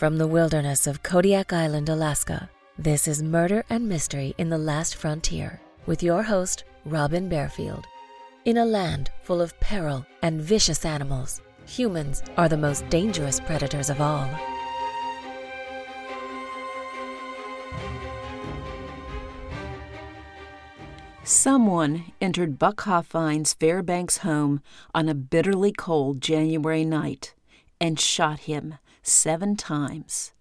From the wilderness of Kodiak Island, Alaska, this is Murder and Mystery in the Last Frontier with your host, Robin Bearfield. In a land full of peril and vicious animals, humans are the most dangerous predators of all. Someone entered Buck Hoffine's Fairbanks home on a bitterly cold January night and shot him seven times.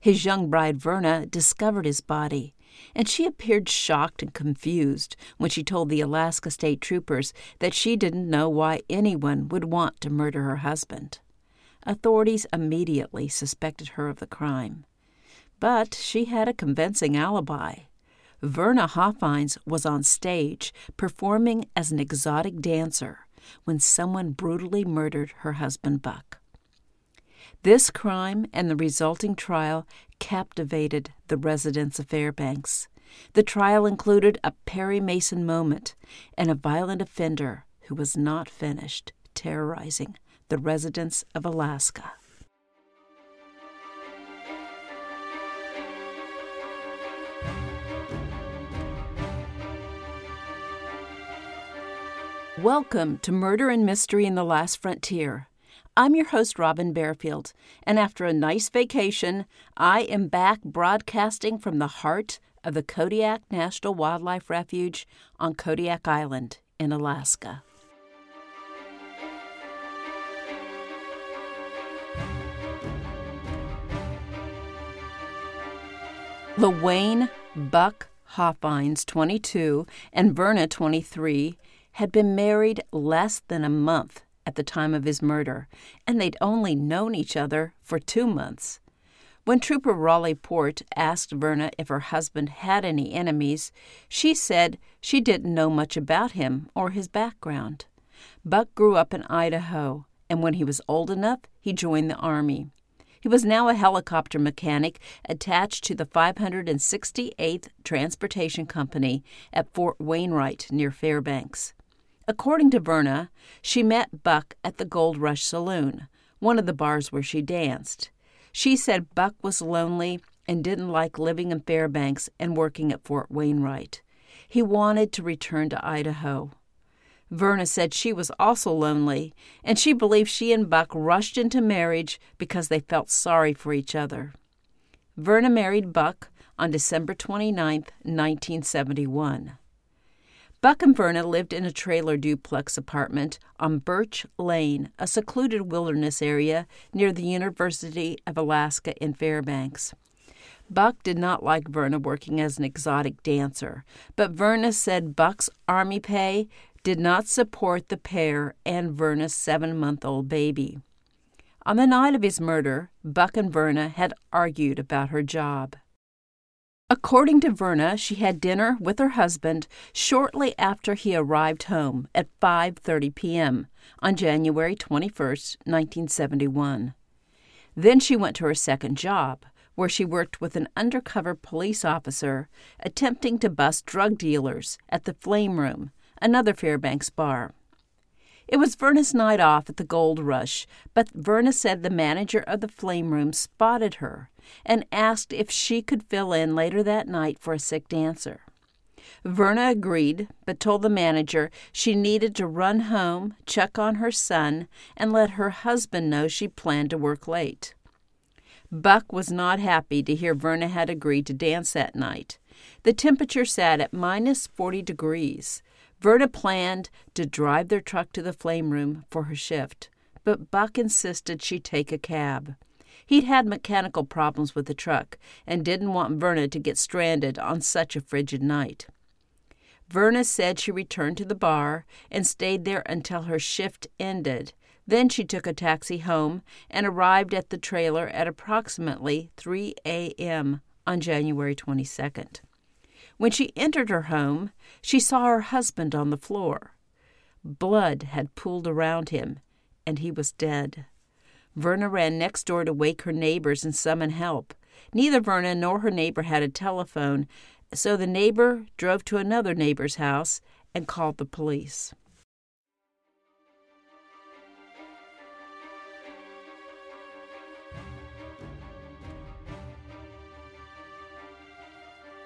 His young bride Verna discovered his body, and she appeared shocked and confused when she told the Alaska State Troopers that she didn't know why anyone would want to murder her husband. Authorities immediately suspected her of the crime. But she had a convincing alibi. Verna Hoffines was on stage performing as an exotic dancer when someone brutally murdered her husband Buck. This crime and the resulting trial captivated the residents of Fairbanks. The trial included a Perry Mason moment and a violent offender who was not finished terrorizing the residents of Alaska. Welcome to Murder and Mystery in the Last Frontier. I'm your host, Robin Bearfield, and after a nice vacation, I am back broadcasting from the heart of the Kodiak National Wildlife Refuge on Kodiak Island in Alaska. LaWayne Buck Hoffines, 22, and Verna, 23, had been married less than a month at the time of his murder, and they'd only known each other for two months. When Trooper Raleigh Port asked Verna if her husband had any enemies, she said she didn't know much about him or his background. Buck grew up in Idaho, and when he was old enough, he joined the Army. He was now a helicopter mechanic attached to the 568th Transportation Company at Fort Wainwright near Fairbanks. According to Verna, she met Buck at the Gold Rush Saloon, one of the bars where she danced. She said Buck was lonely and didn't like living in Fairbanks and working at Fort Wainwright. He wanted to return to Idaho. Verna said she was also lonely, and she believed she and Buck rushed into marriage because they felt sorry for each other. Verna married Buck on December 29, 1971. Buck and Verna lived in a trailer duplex apartment on Birch Lane, a secluded wilderness area near the University of Alaska in Fairbanks. Buck did not like Verna working as an exotic dancer, but Verna said Buck's army pay did not support the pair and Verna's seven month old baby. On the night of his murder, Buck and Verna had argued about her job. According to Verna, she had dinner with her husband shortly after he arrived home at 5:30 p.m. on January 21, 1971. Then she went to her second job, where she worked with an undercover police officer attempting to bust drug dealers at the Flame Room, another Fairbanks bar. It was Verna's night off at the Gold Rush, but Verna said the manager of the Flame Room spotted her and asked if she could fill in later that night for a sick dancer. Verna agreed, but told the manager she needed to run home, check on her son, and let her husband know she planned to work late. Buck was not happy to hear Verna had agreed to dance that night. The temperature sat at minus 40 degrees. Verna planned to drive their truck to the flame room for her shift, but Buck insisted she take a cab. He'd had mechanical problems with the truck and didn't want Verna to get stranded on such a frigid night. Verna said she returned to the bar and stayed there until her shift ended. Then she took a taxi home and arrived at the trailer at approximately 3 a.m. on January 22nd. When she entered her home, she saw her husband on the floor. Blood had pooled around him, and he was dead. Verna ran next door to wake her neighbors and summon help. Neither Verna nor her neighbor had a telephone, so the neighbor drove to another neighbor's house and called the police.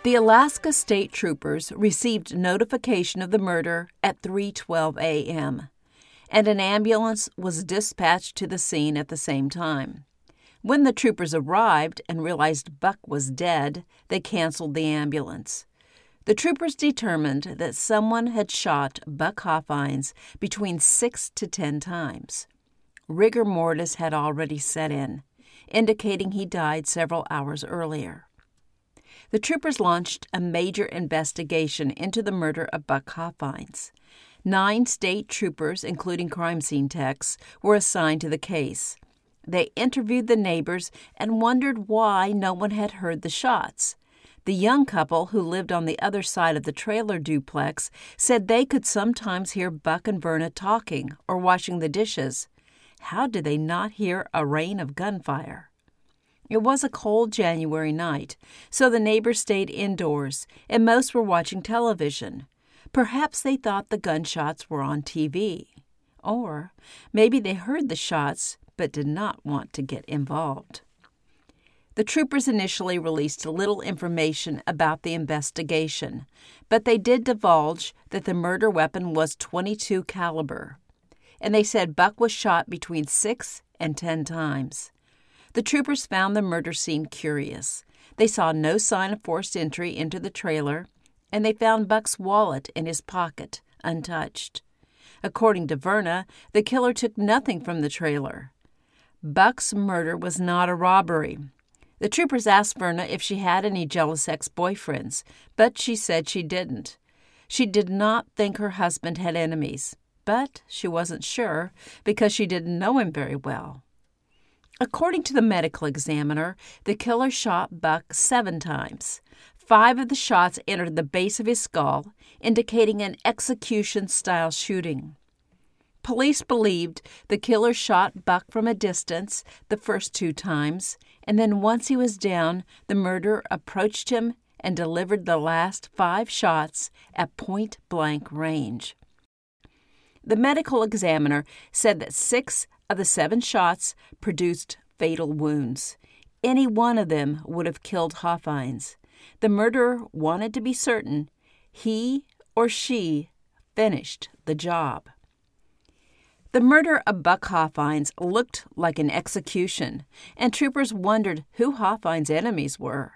The Alaska State Troopers received notification of the murder at 3:12 a.m and an ambulance was dispatched to the scene at the same time. When the troopers arrived and realized Buck was dead, they canceled the ambulance. The troopers determined that someone had shot Buck Hoffines between six to ten times. Rigor mortis had already set in, indicating he died several hours earlier. The troopers launched a major investigation into the murder of Buck Hoffines. Nine state troopers, including crime scene techs, were assigned to the case. They interviewed the neighbors and wondered why no one had heard the shots. The young couple who lived on the other side of the trailer duplex said they could sometimes hear Buck and Verna talking or washing the dishes. How did they not hear a rain of gunfire? It was a cold January night, so the neighbors stayed indoors, and most were watching television. Perhaps they thought the gunshots were on TV. Or maybe they heard the shots but did not want to get involved. The troopers initially released little information about the investigation, but they did divulge that the murder weapon was 22 caliber, and they said Buck was shot between 6 and 10 times. The troopers found the murder scene curious. They saw no sign of forced entry into the trailer, and they found Buck's wallet in his pocket, untouched. According to Verna, the killer took nothing from the trailer. Buck's murder was not a robbery. The troopers asked Verna if she had any jealous ex boyfriends, but she said she didn't. She did not think her husband had enemies, but she wasn't sure because she didn't know him very well. According to the medical examiner, the killer shot Buck seven times. Five of the shots entered the base of his skull, indicating an execution style shooting. Police believed the killer shot Buck from a distance the first two times, and then once he was down, the murderer approached him and delivered the last five shots at point blank range. The medical examiner said that six of the seven shots produced fatal wounds. Any one of them would have killed Hoffines. The murderer wanted to be certain he or she finished the job. The murder of Buck Hoffines looked like an execution, and troopers wondered who Hoffines' enemies were.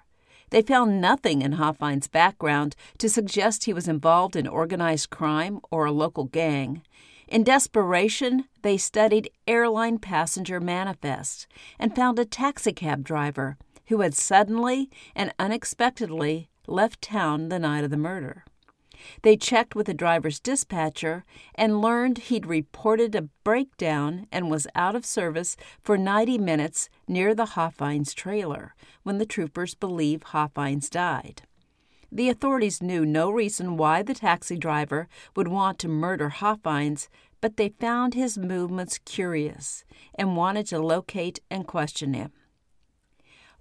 They found nothing in Hoffines' background to suggest he was involved in organized crime or a local gang. In desperation, they studied airline passenger manifests and found a taxicab driver who had suddenly and unexpectedly left town the night of the murder. They checked with the driver's dispatcher and learned he'd reported a breakdown and was out of service for 90 minutes near the Hoffines trailer when the troopers believe Hoffines died. The authorities knew no reason why the taxi driver would want to murder Hoffines, but they found his movements curious and wanted to locate and question him.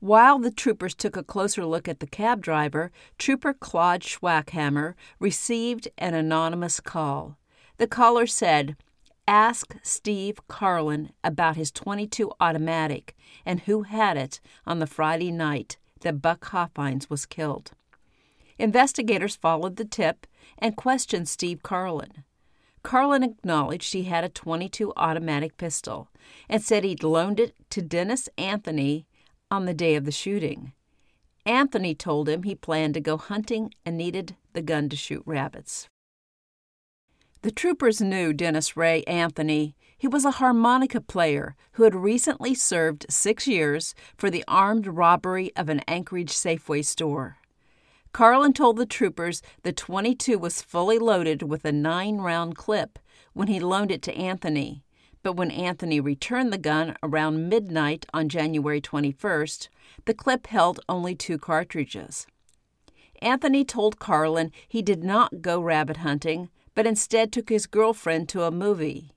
While the troopers took a closer look at the cab driver, Trooper Claude Swackhammer received an anonymous call. The caller said, Ask Steve Carlin about his 22 automatic and who had it on the Friday night that Buck Hoffines was killed. Investigators followed the tip and questioned Steve Carlin. Carlin acknowledged he had a 22 automatic pistol and said he'd loaned it to Dennis Anthony on the day of the shooting. Anthony told him he planned to go hunting and needed the gun to shoot rabbits. The troopers knew Dennis Ray Anthony. He was a harmonica player who had recently served six years for the armed robbery of an Anchorage Safeway store. Carlin told the troopers the 22 was fully loaded with a nine round clip when he loaned it to Anthony, but when Anthony returned the gun around midnight on January 21st, the clip held only two cartridges. Anthony told Carlin he did not go rabbit hunting, but instead took his girlfriend to a movie.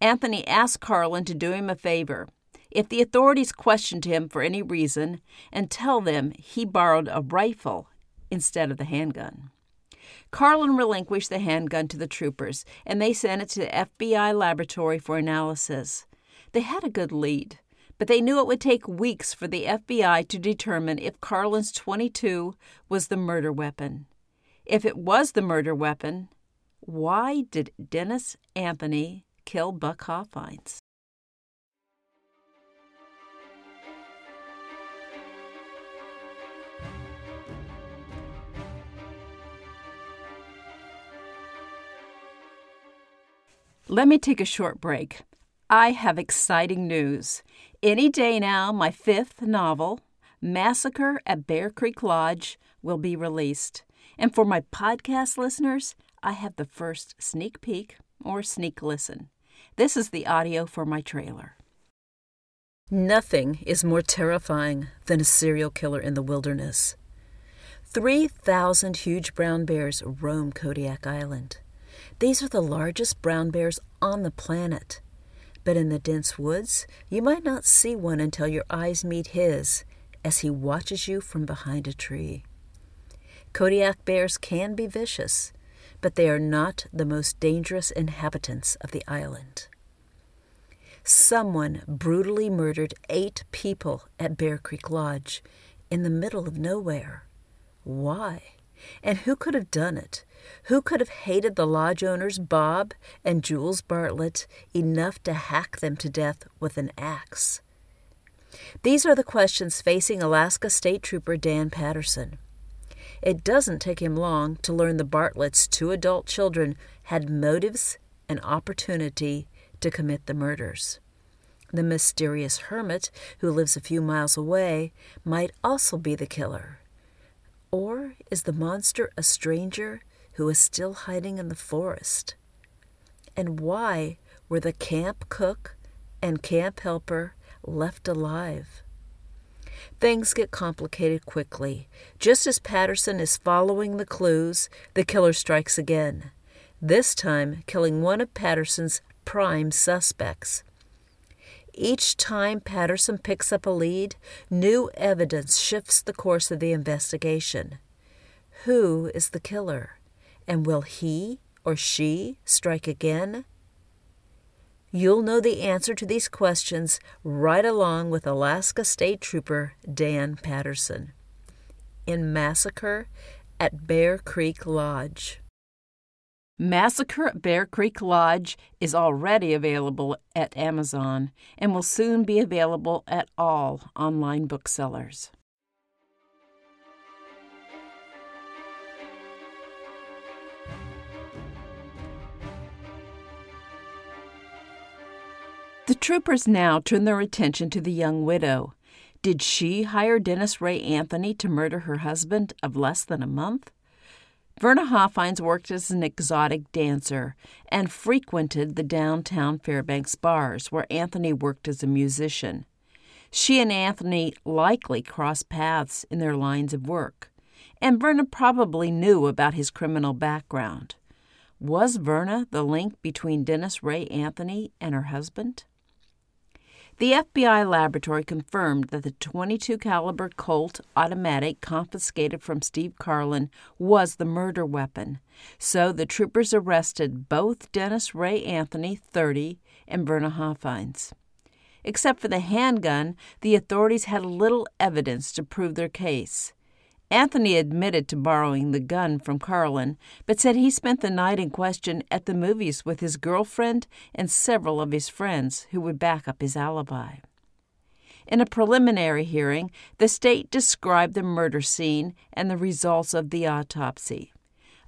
Anthony asked Carlin to do him a favor. If the authorities questioned him for any reason, and tell them he borrowed a rifle instead of the handgun. Carlin relinquished the handgun to the troopers, and they sent it to the FBI laboratory for analysis. They had a good lead, but they knew it would take weeks for the FBI to determine if Carlin's 22 was the murder weapon. If it was the murder weapon, why did Dennis Anthony kill Buck Hoffines? Let me take a short break. I have exciting news. Any day now, my fifth novel, Massacre at Bear Creek Lodge, will be released. And for my podcast listeners, I have the first sneak peek or sneak listen. This is the audio for my trailer. Nothing is more terrifying than a serial killer in the wilderness. 3,000 huge brown bears roam Kodiak Island. These are the largest brown bears on the planet. But in the dense woods, you might not see one until your eyes meet his as he watches you from behind a tree. Kodiak bears can be vicious, but they are not the most dangerous inhabitants of the island. Someone brutally murdered eight people at Bear Creek Lodge in the middle of nowhere. Why? And who could have done it? Who could have hated the lodge owners, Bob and Jules Bartlett, enough to hack them to death with an axe? These are the questions facing Alaska State Trooper Dan Patterson. It doesn't take him long to learn the Bartlett's two adult children had motives and opportunity to commit the murders. The mysterious hermit who lives a few miles away might also be the killer. Or is the monster a stranger who is still hiding in the forest? And why were the camp cook and camp helper left alive? Things get complicated quickly. Just as Patterson is following the clues, the killer strikes again, this time killing one of Patterson's prime suspects. Each time Patterson picks up a lead, new evidence shifts the course of the investigation. Who is the killer? And will he or she strike again? You'll know the answer to these questions right along with Alaska State Trooper Dan Patterson in Massacre at Bear Creek Lodge. Massacre at Bear Creek Lodge is already available at Amazon and will soon be available at all online booksellers. The troopers now turn their attention to the young widow. Did she hire Dennis Ray Anthony to murder her husband of less than a month? Verna Hoffines worked as an exotic dancer and frequented the downtown Fairbanks bars where Anthony worked as a musician. She and Anthony likely crossed paths in their lines of work, and Verna probably knew about his criminal background. Was Verna the link between Dennis Ray Anthony and her husband? The FBI laboratory confirmed that the 22 caliber Colt automatic confiscated from Steve Carlin was the murder weapon. So the troopers arrested both Dennis Ray Anthony, 30, and Verna Hoffines. Except for the handgun, the authorities had little evidence to prove their case. Anthony admitted to borrowing the gun from Carlin, but said he spent the night in question at the movies with his girlfriend and several of his friends who would back up his alibi. In a preliminary hearing, the state described the murder scene and the results of the autopsy.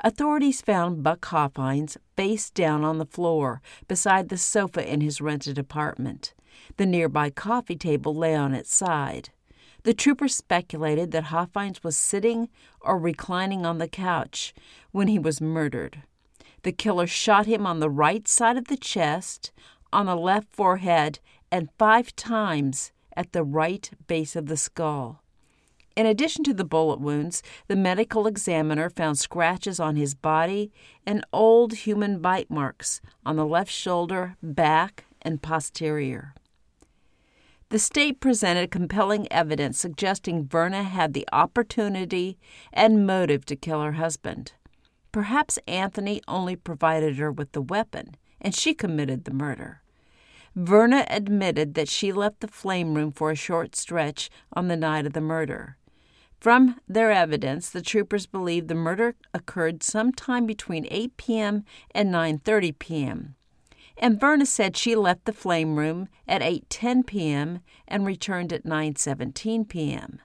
Authorities found Buck Hoffines face down on the floor beside the sofa in his rented apartment. The nearby coffee table lay on its side. The trooper speculated that Hoffines was sitting or reclining on the couch when he was murdered. The killer shot him on the right side of the chest, on the left forehead, and five times at the right base of the skull. In addition to the bullet wounds, the medical examiner found scratches on his body and old human bite marks on the left shoulder, back, and posterior. The state presented compelling evidence suggesting Verna had the opportunity and motive to kill her husband. Perhaps Anthony only provided her with the weapon, and she committed the murder. Verna admitted that she left the flame room for a short stretch on the night of the murder. From their evidence, the troopers believe the murder occurred sometime between 8 p.m. and 9:30 p.m. And Verna said she left the flame room at 8:10 p.m. and returned at 9:17 p.m.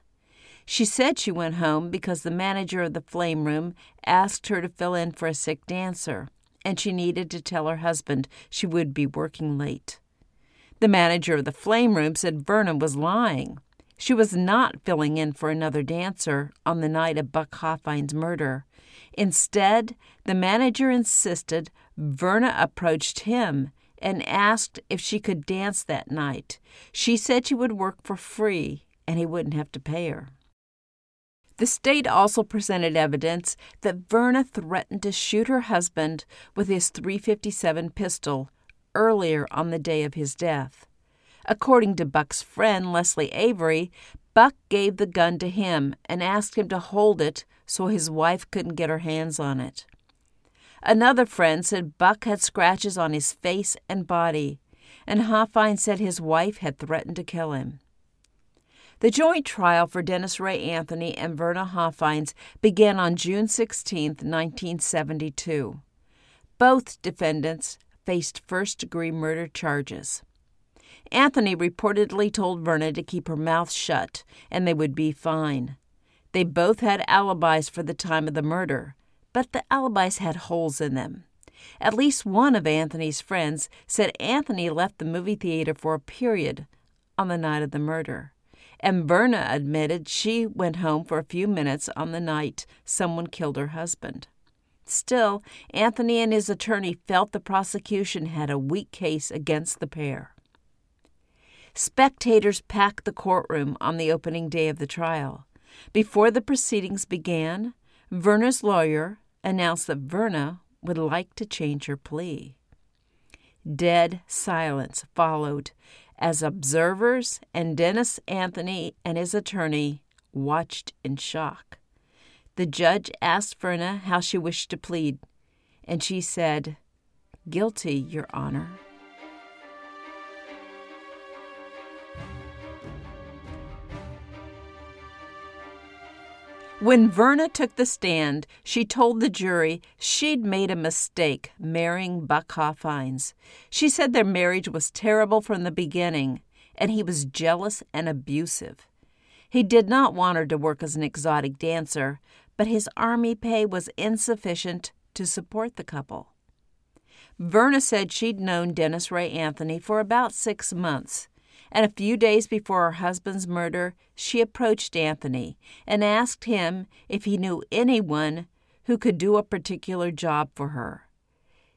She said she went home because the manager of the flame room asked her to fill in for a sick dancer, and she needed to tell her husband she would be working late. The manager of the flame room said Verna was lying. She was not filling in for another dancer on the night of Buck Hoffine's murder. Instead, the manager insisted Verna approached him and asked if she could dance that night. She said she would work for free and he wouldn't have to pay her. The state also presented evidence that Verna threatened to shoot her husband with his 357 pistol earlier on the day of his death. According to Buck's friend, Leslie Avery, Buck gave the gun to him and asked him to hold it so his wife couldn't get her hands on it. Another friend said Buck had scratches on his face and body, and Hoffine said his wife had threatened to kill him. The joint trial for Dennis Ray Anthony and Verna Hoffines began on June 16, 1972. Both defendants faced first degree murder charges. Anthony reportedly told Verna to keep her mouth shut and they would be fine. They both had alibis for the time of the murder, but the alibis had holes in them. At least one of Anthony's friends said Anthony left the movie theater for a period on the night of the murder and Verna admitted she went home for a few minutes on the night someone killed her husband. Still, Anthony and his attorney felt the prosecution had a weak case against the pair. Spectators packed the courtroom on the opening day of the trial. Before the proceedings began, Verna's lawyer announced that Verna would like to change her plea. Dead silence followed as observers and Dennis Anthony and his attorney watched in shock. The judge asked Verna how she wished to plead, and she said, Guilty, Your Honor. When Verna took the stand, she told the jury she'd made a mistake marrying Buck Hoffines. She said their marriage was terrible from the beginning, and he was jealous and abusive. He did not want her to work as an exotic dancer, but his army pay was insufficient to support the couple. Verna said she'd known Dennis Ray Anthony for about six months and a few days before her husband's murder, she approached Anthony and asked him if he knew anyone who could do a particular job for her.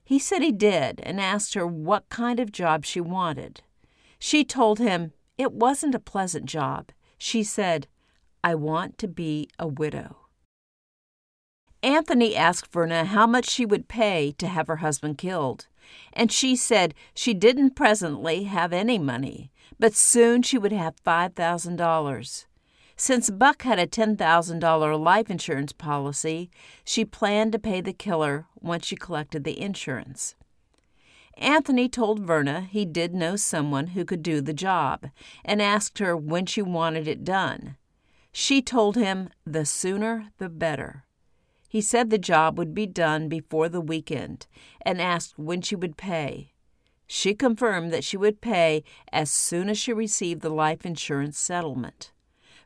He said he did and asked her what kind of job she wanted. She told him it wasn't a pleasant job. She said, I want to be a widow. Anthony asked Verna how much she would pay to have her husband killed, and she said she didn't presently have any money, but soon she would have $5,000. Since Buck had a $10,000 life insurance policy, she planned to pay the killer once she collected the insurance. Anthony told Verna he did know someone who could do the job and asked her when she wanted it done. She told him the sooner the better. He said the job would be done before the weekend and asked when she would pay. She confirmed that she would pay as soon as she received the life insurance settlement.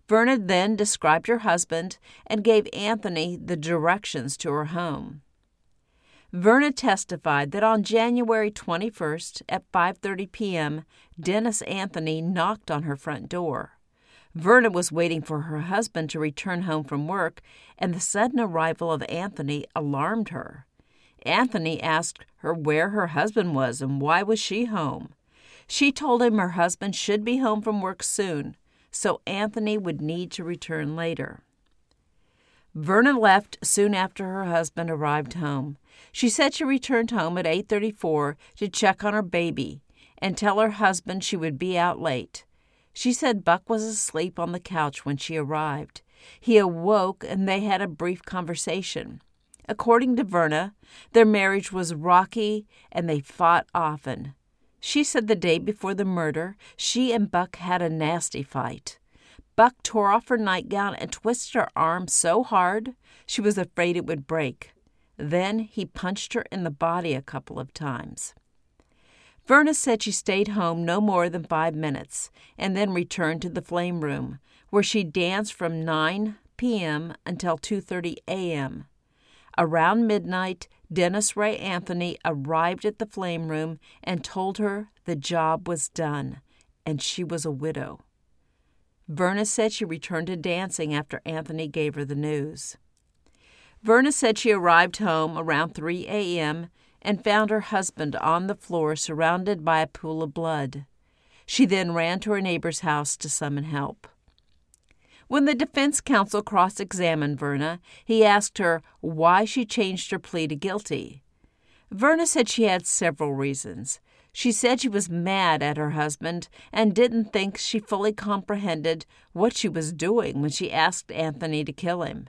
Verna then described her husband and gave Anthony the directions to her home. Verna testified that on January 21st at 5:30 p.m., Dennis Anthony knocked on her front door. Verna was waiting for her husband to return home from work, and the sudden arrival of Anthony alarmed her. Anthony asked her where her husband was and why was she home. She told him her husband should be home from work soon, so Anthony would need to return later. Verna left soon after her husband arrived home. She said she returned home at 8:34 to check on her baby and tell her husband she would be out late. She said Buck was asleep on the couch when she arrived. He awoke and they had a brief conversation. According to Verna, their marriage was rocky and they fought often. She said the day before the murder, she and Buck had a nasty fight. Buck tore off her nightgown and twisted her arm so hard she was afraid it would break. Then he punched her in the body a couple of times. Verna said she stayed home no more than five minutes and then returned to the flame room, where she danced from 9 p.m. until 2:30 a.m. Around midnight, Dennis Ray Anthony arrived at the flame room and told her the job was done and she was a widow. Verna said she returned to dancing after Anthony gave her the news. Verna said she arrived home around 3 a.m. and found her husband on the floor surrounded by a pool of blood. She then ran to her neighbor's house to summon help. When the defense counsel cross examined Verna, he asked her why she changed her plea to guilty. Verna said she had several reasons. She said she was mad at her husband and didn't think she fully comprehended what she was doing when she asked Anthony to kill him.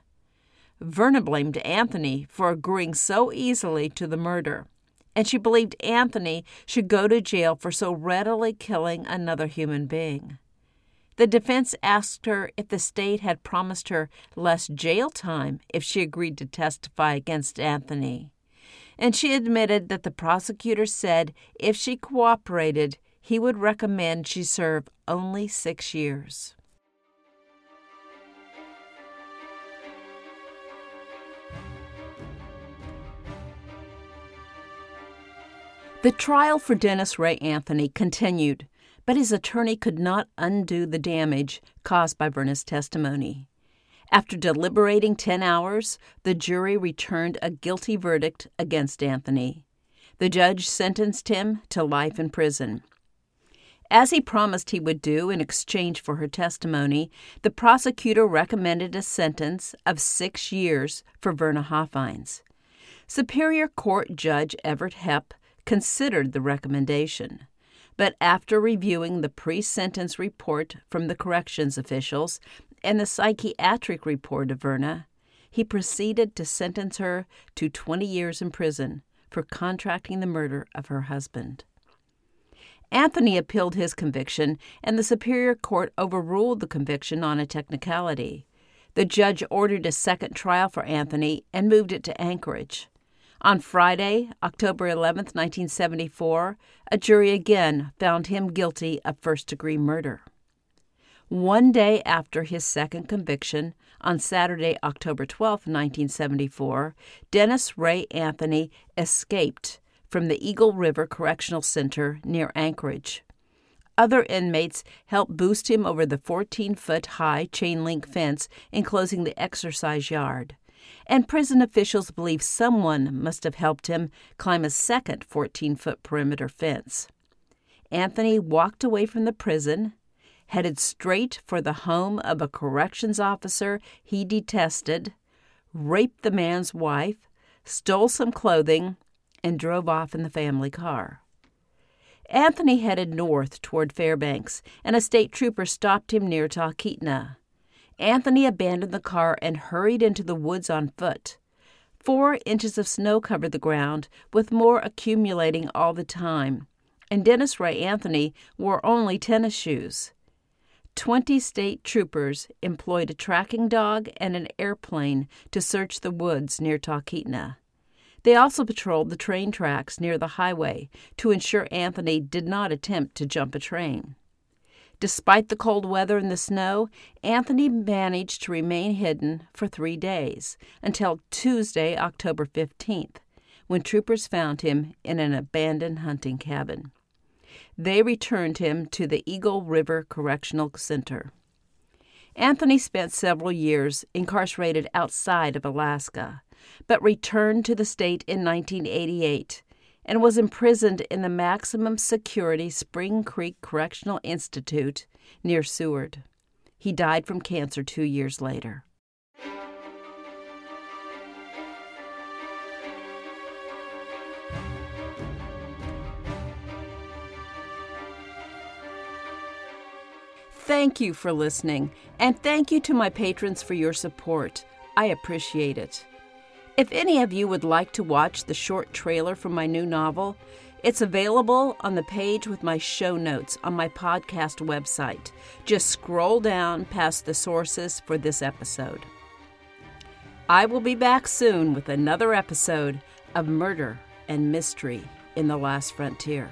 Verna blamed Anthony for agreeing so easily to the murder, and she believed Anthony should go to jail for so readily killing another human being. The defense asked her if the state had promised her less jail time if she agreed to testify against Anthony. And she admitted that the prosecutor said if she cooperated, he would recommend she serve only six years. The trial for Dennis Ray Anthony continued but his attorney could not undo the damage caused by Verna's testimony. After deliberating 10 hours, the jury returned a guilty verdict against Anthony. The judge sentenced him to life in prison. As he promised he would do in exchange for her testimony, the prosecutor recommended a sentence of six years for Verna Hoffines. Superior Court Judge Everett Hepp considered the recommendation. But after reviewing the pre sentence report from the corrections officials and the psychiatric report of Verna, he proceeded to sentence her to 20 years in prison for contracting the murder of her husband. Anthony appealed his conviction, and the Superior Court overruled the conviction on a technicality. The judge ordered a second trial for Anthony and moved it to Anchorage. On Friday, October 11, 1974, a jury again found him guilty of first degree murder. One day after his second conviction, on Saturday, October 12, 1974, Dennis Ray Anthony escaped from the Eagle River Correctional Center near Anchorage. Other inmates helped boost him over the 14 foot high chain link fence enclosing the exercise yard and prison officials believe someone must have helped him climb a second 14 foot perimeter fence. Anthony walked away from the prison, headed straight for the home of a corrections officer he detested, raped the man's wife, stole some clothing, and drove off in the family car. Anthony headed north toward Fairbanks, and a state trooper stopped him near Talkeetna. Anthony abandoned the car and hurried into the woods on foot. Four inches of snow covered the ground, with more accumulating all the time, and Dennis Ray Anthony wore only tennis shoes. Twenty state troopers employed a tracking dog and an airplane to search the woods near Talkeetna. They also patrolled the train tracks near the highway to ensure Anthony did not attempt to jump a train. Despite the cold weather and the snow, Anthony managed to remain hidden for three days until Tuesday, October 15th, when troopers found him in an abandoned hunting cabin. They returned him to the Eagle River Correctional Center. Anthony spent several years incarcerated outside of Alaska, but returned to the state in 1988 and was imprisoned in the maximum security Spring Creek Correctional Institute near Seward. He died from cancer two years later. Thank you for listening, and thank you to my patrons for your support. I appreciate it. If any of you would like to watch the short trailer for my new novel, it's available on the page with my show notes on my podcast website. Just scroll down past the sources for this episode. I will be back soon with another episode of Murder and Mystery in the Last Frontier.